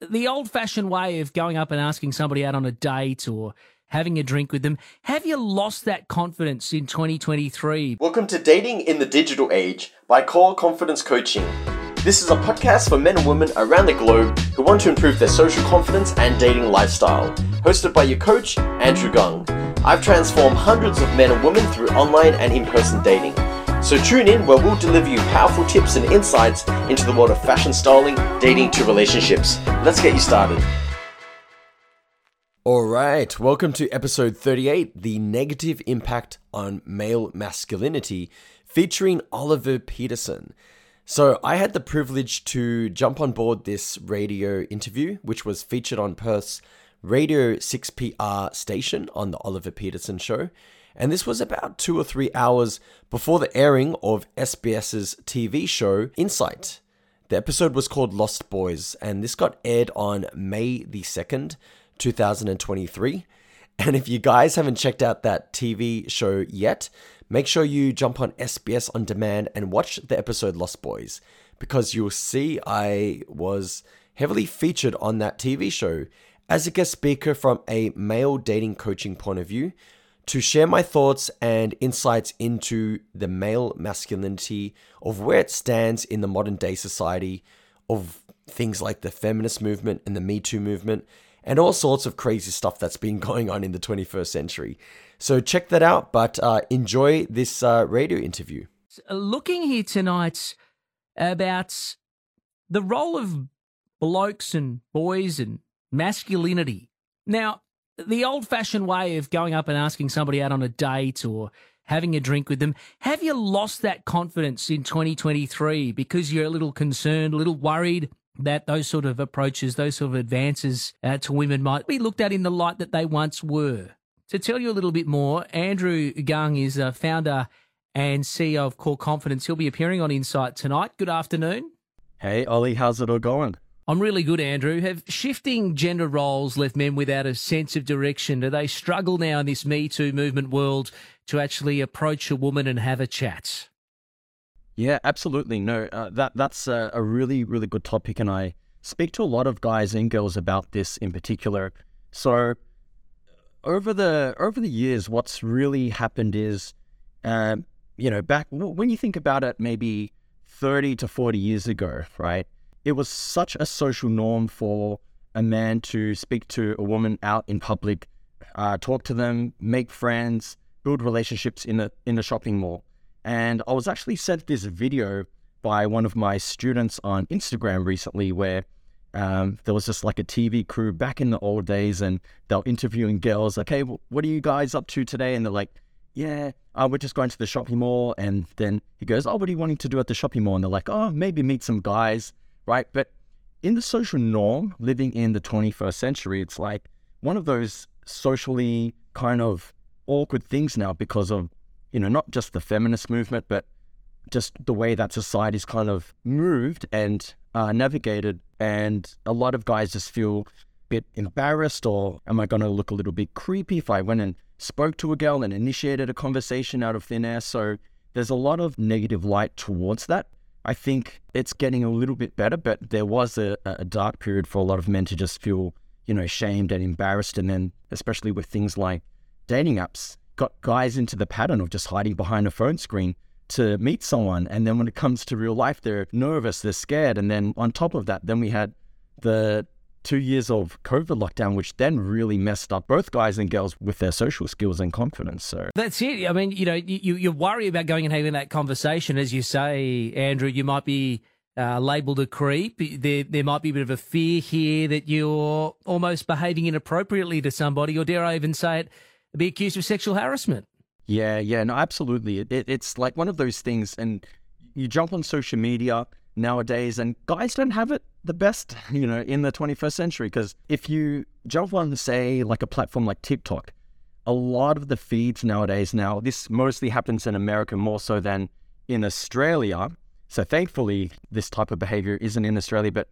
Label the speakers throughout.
Speaker 1: the old fashioned way of going up and asking somebody out on a date or having a drink with them, have you lost that confidence in 2023?
Speaker 2: Welcome to Dating in the Digital Age by Core Confidence Coaching. This is a podcast for men and women around the globe who want to improve their social confidence and dating lifestyle. Hosted by your coach, Andrew Gung. I've transformed hundreds of men and women through online and in person dating. So tune in where we'll deliver you powerful tips and insights into the world of fashion styling, dating to relationships. Let's get you started. All right, welcome to episode 38 The Negative Impact on Male Masculinity, featuring Oliver Peterson. So, I had the privilege to jump on board this radio interview, which was featured on Perth's Radio 6PR station on the Oliver Peterson Show. And this was about two or three hours before the airing of SBS's TV show Insight. The episode was called Lost Boys, and this got aired on May the 2nd, 2023. And if you guys haven't checked out that TV show yet, make sure you jump on SBS on demand and watch the episode Lost Boys because you'll see I was heavily featured on that TV show as a guest speaker from a male dating coaching point of view to share my thoughts and insights into the male masculinity of where it stands in the modern day society of things like the feminist movement and the Me Too movement and all sorts of crazy stuff that's been going on in the 21st century. So check that out, but uh, enjoy this uh, radio interview.
Speaker 1: Looking here tonight about the role of blokes and boys and masculinity. Now, the old fashioned way of going up and asking somebody out on a date or having a drink with them, have you lost that confidence in 2023 because you're a little concerned, a little worried that those sort of approaches, those sort of advances uh, to women might be looked at in the light that they once were. To tell you a little bit more, Andrew Gung is a founder and CEO of Core Confidence. He'll be appearing on Insight tonight. Good afternoon.
Speaker 3: Hey, Ollie, how's it all going?
Speaker 1: I'm really good, Andrew. Have shifting gender roles left men without a sense of direction? Do they struggle now in this Me Too movement world to actually approach a woman and have a chat?
Speaker 3: Yeah, absolutely. No, uh, that that's a, a, really really good topic, and I speak to a lot of guys and girls about this in particular. So over the over the years, what's really happened is, uh, you know, back when you think about it, maybe thirty to forty years ago, right? It was such a social norm for a man to speak to a woman out in public, uh, talk to them, make friends, build relationships in a in a shopping mall. And I was actually sent this video by one of my students on Instagram recently where um, there was just like a TV crew back in the old days and they're interviewing girls like, hey, what are you guys up to today? And they're like, yeah, uh, we're just going to the shopping mall. And then he goes, oh, what are you wanting to do at the shopping mall? And they're like, oh, maybe meet some guys, right? But in the social norm, living in the 21st century, it's like one of those socially kind of awkward things now because of you know, not just the feminist movement, but just the way that society's kind of moved and uh, navigated. And a lot of guys just feel a bit embarrassed or am I going to look a little bit creepy if I went and spoke to a girl and initiated a conversation out of thin air? So there's a lot of negative light towards that. I think it's getting a little bit better, but there was a, a dark period for a lot of men to just feel, you know, shamed and embarrassed. And then, especially with things like dating apps, got guys into the pattern of just hiding behind a phone screen to meet someone. And then when it comes to real life, they're nervous, they're scared. And then on top of that, then we had the two years of COVID lockdown, which then really messed up both guys and girls with their social skills and confidence. So
Speaker 1: that's it. I mean, you know, you, you worry about going and having that conversation. As you say, Andrew, you might be uh, labelled a creep. There, there might be a bit of a fear here that you're almost behaving inappropriately to somebody, or dare I even say it, be accused of sexual harassment.
Speaker 3: Yeah, yeah, no, absolutely. It, it, it's like one of those things, and you jump on social media nowadays, and guys don't have it the best, you know, in the 21st century. Because if you jump on, say, like a platform like TikTok, a lot of the feeds nowadays, now this mostly happens in America more so than in Australia. So thankfully, this type of behavior isn't in Australia, but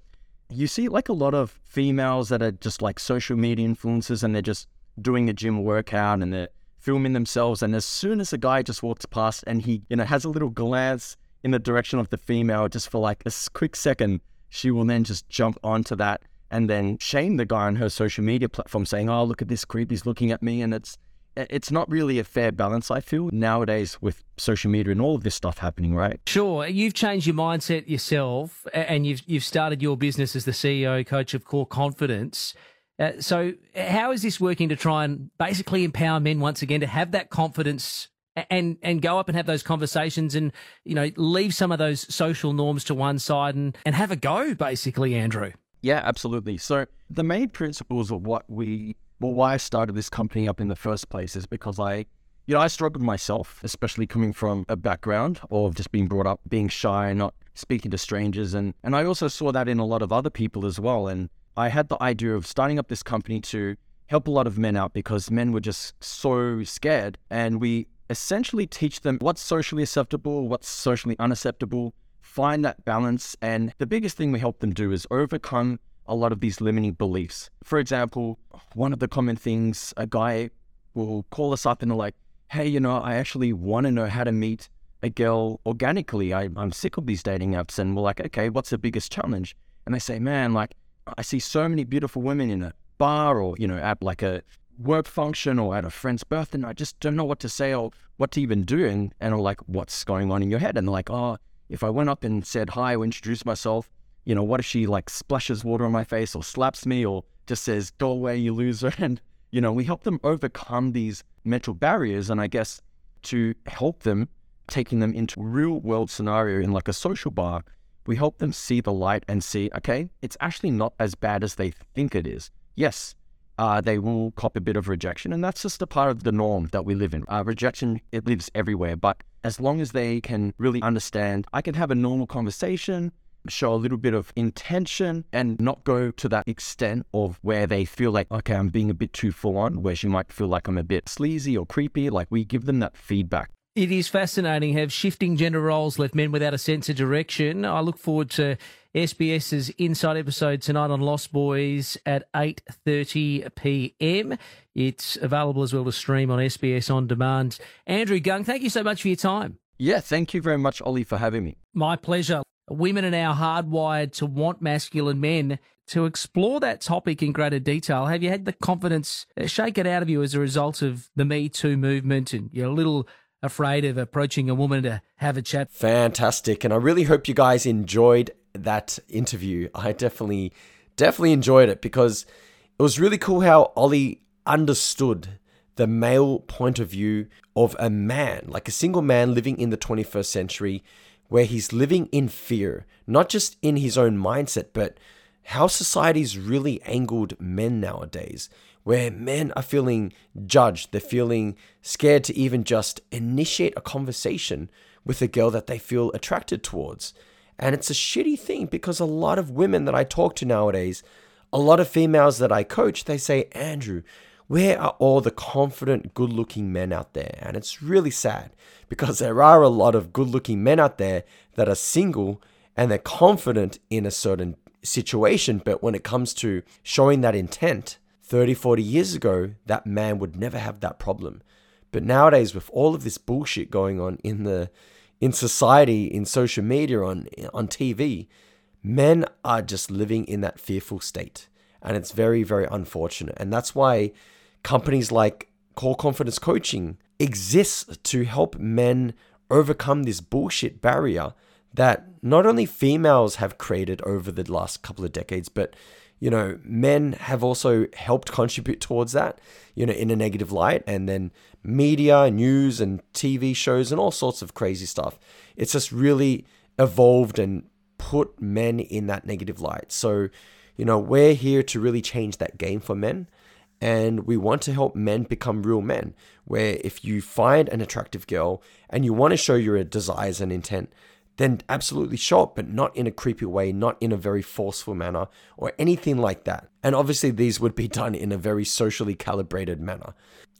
Speaker 3: you see like a lot of females that are just like social media influencers and they're just doing a gym workout and they're filming themselves. And as soon as a guy just walks past and he, you know, has a little glance in the direction of the female just for like a quick second, she will then just jump onto that and then shame the guy on her social media platform saying, "Oh, look at this creep, he's looking at me," and it's it's not really a fair balance. I feel nowadays with social media and all of this stuff happening, right?
Speaker 1: Sure, you've changed your mindset yourself, and you've you've started your business as the CEO coach of Core Confidence. Uh, so, how is this working to try and basically empower men once again to have that confidence and and go up and have those conversations and you know leave some of those social norms to one side and and have a go basically andrew.
Speaker 3: Yeah absolutely. So the main principles of what we well why i started this company up in the first place is because i you know i struggled myself especially coming from a background of just being brought up being shy not speaking to strangers. And and i also saw that in a lot of other people as well. And i had the idea of starting up this company to help a lot of men out because men were just so scared. And we essentially teach them what's socially acceptable, what's socially unacceptable, find that balance. And the biggest thing we help them do is overcome a lot of these limiting beliefs. For example, one of the common things a guy will call us up and they're like, hey, you know, I actually want to know how to meet a girl organically. I, I'm sick of these dating apps. And we're like, okay, what's the biggest challenge? And they say, man, like, I see so many beautiful women in a bar or, you know, at like a work function or at a friend's birthday and I just don't know what to say or what to even do. And, and I'm like, what's going on in your head? And they're like, oh, if I went up and said hi or introduced myself, you know, what if she like splashes water on my face or slaps me or just says, go away, you loser? And, you know, we help them overcome these mental barriers. And I guess to help them, taking them into real world scenario in like a social bar, we help them see the light and see, okay, it's actually not as bad as they think it is. Yes, uh, they will cop a bit of rejection. And that's just a part of the norm that we live in. Uh, rejection, it lives everywhere. But as long as they can really understand, I can have a normal conversation, show a little bit of intention, and not go to that extent of where they feel like, okay, I'm being a bit too full on, where she might feel like I'm a bit sleazy or creepy. Like we give them that feedback.
Speaker 1: It is fascinating. Have shifting gender roles left men without a sense of direction? I look forward to SBS's Insight episode tonight on Lost Boys at 8.30 p.m. It's available as well to stream on SBS On Demand. Andrew Gung, thank you so much for your time.
Speaker 3: Yeah, thank you very much, Ollie, for having me.
Speaker 1: My pleasure. Women are now hardwired to want masculine men. To explore that topic in greater detail, have you had the confidence uh, shake it out of you as a result of the Me Too movement and you're little afraid of approaching a woman to have a chat?
Speaker 2: Fantastic. And I really hope you guys enjoyed that interview. I definitely, definitely enjoyed it because it was really cool how Ollie understood the male point of view of a man, like a single man living in the 21st century, where he's living in fear, not just in his own mindset, but how society's really angled men nowadays, where men are feeling judged, they're feeling scared to even just initiate a conversation with a girl that they feel attracted towards. And it's a shitty thing because a lot of women that I talk to nowadays, a lot of females that I coach, they say, Andrew, where are all the confident, good looking men out there? And it's really sad because there are a lot of good looking men out there that are single and they're confident in a certain situation. But when it comes to showing that intent, 30, 40 years ago, that man would never have that problem. But nowadays, with all of this bullshit going on in the in society, in social media, on on TV, men are just living in that fearful state, and it's very very unfortunate. And that's why companies like Core Confidence Coaching exists to help men overcome this bullshit barrier that not only females have created over the last couple of decades, but you know, men have also helped contribute towards that, you know, in a negative light. And then media, news, and TV shows, and all sorts of crazy stuff. It's just really evolved and put men in that negative light. So, you know, we're here to really change that game for men. And we want to help men become real men, where if you find an attractive girl and you want to show your desires and intent, then absolutely show it, but not in a creepy way, not in a very forceful manner, or anything like that. And obviously, these would be done in a very socially calibrated manner.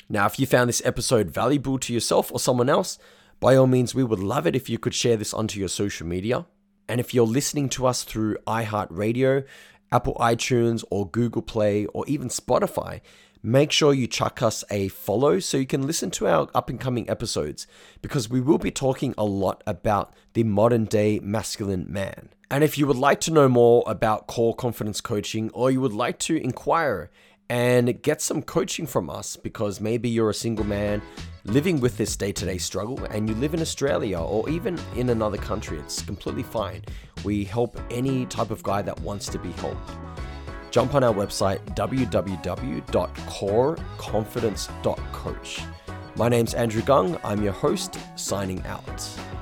Speaker 2: Now, if you found this episode valuable to yourself or someone else, by all means, we would love it if you could share this onto your social media. And if you're listening to us through iHeartRadio, Apple iTunes, or Google Play, or even Spotify, make sure you chuck us a follow so you can listen to our up and coming episodes because we will be talking a lot about the modern day masculine man. And if you would like to know more about core confidence coaching or you would like to inquire and get some coaching from us because maybe you're a single man living with this day to day struggle and you live in Australia or even in another country, it's completely fine. We help any type of guy that wants to be helped. Jump on our website www.coreconfidence.coach. My name's Andrew Gung. I'm your host, signing out.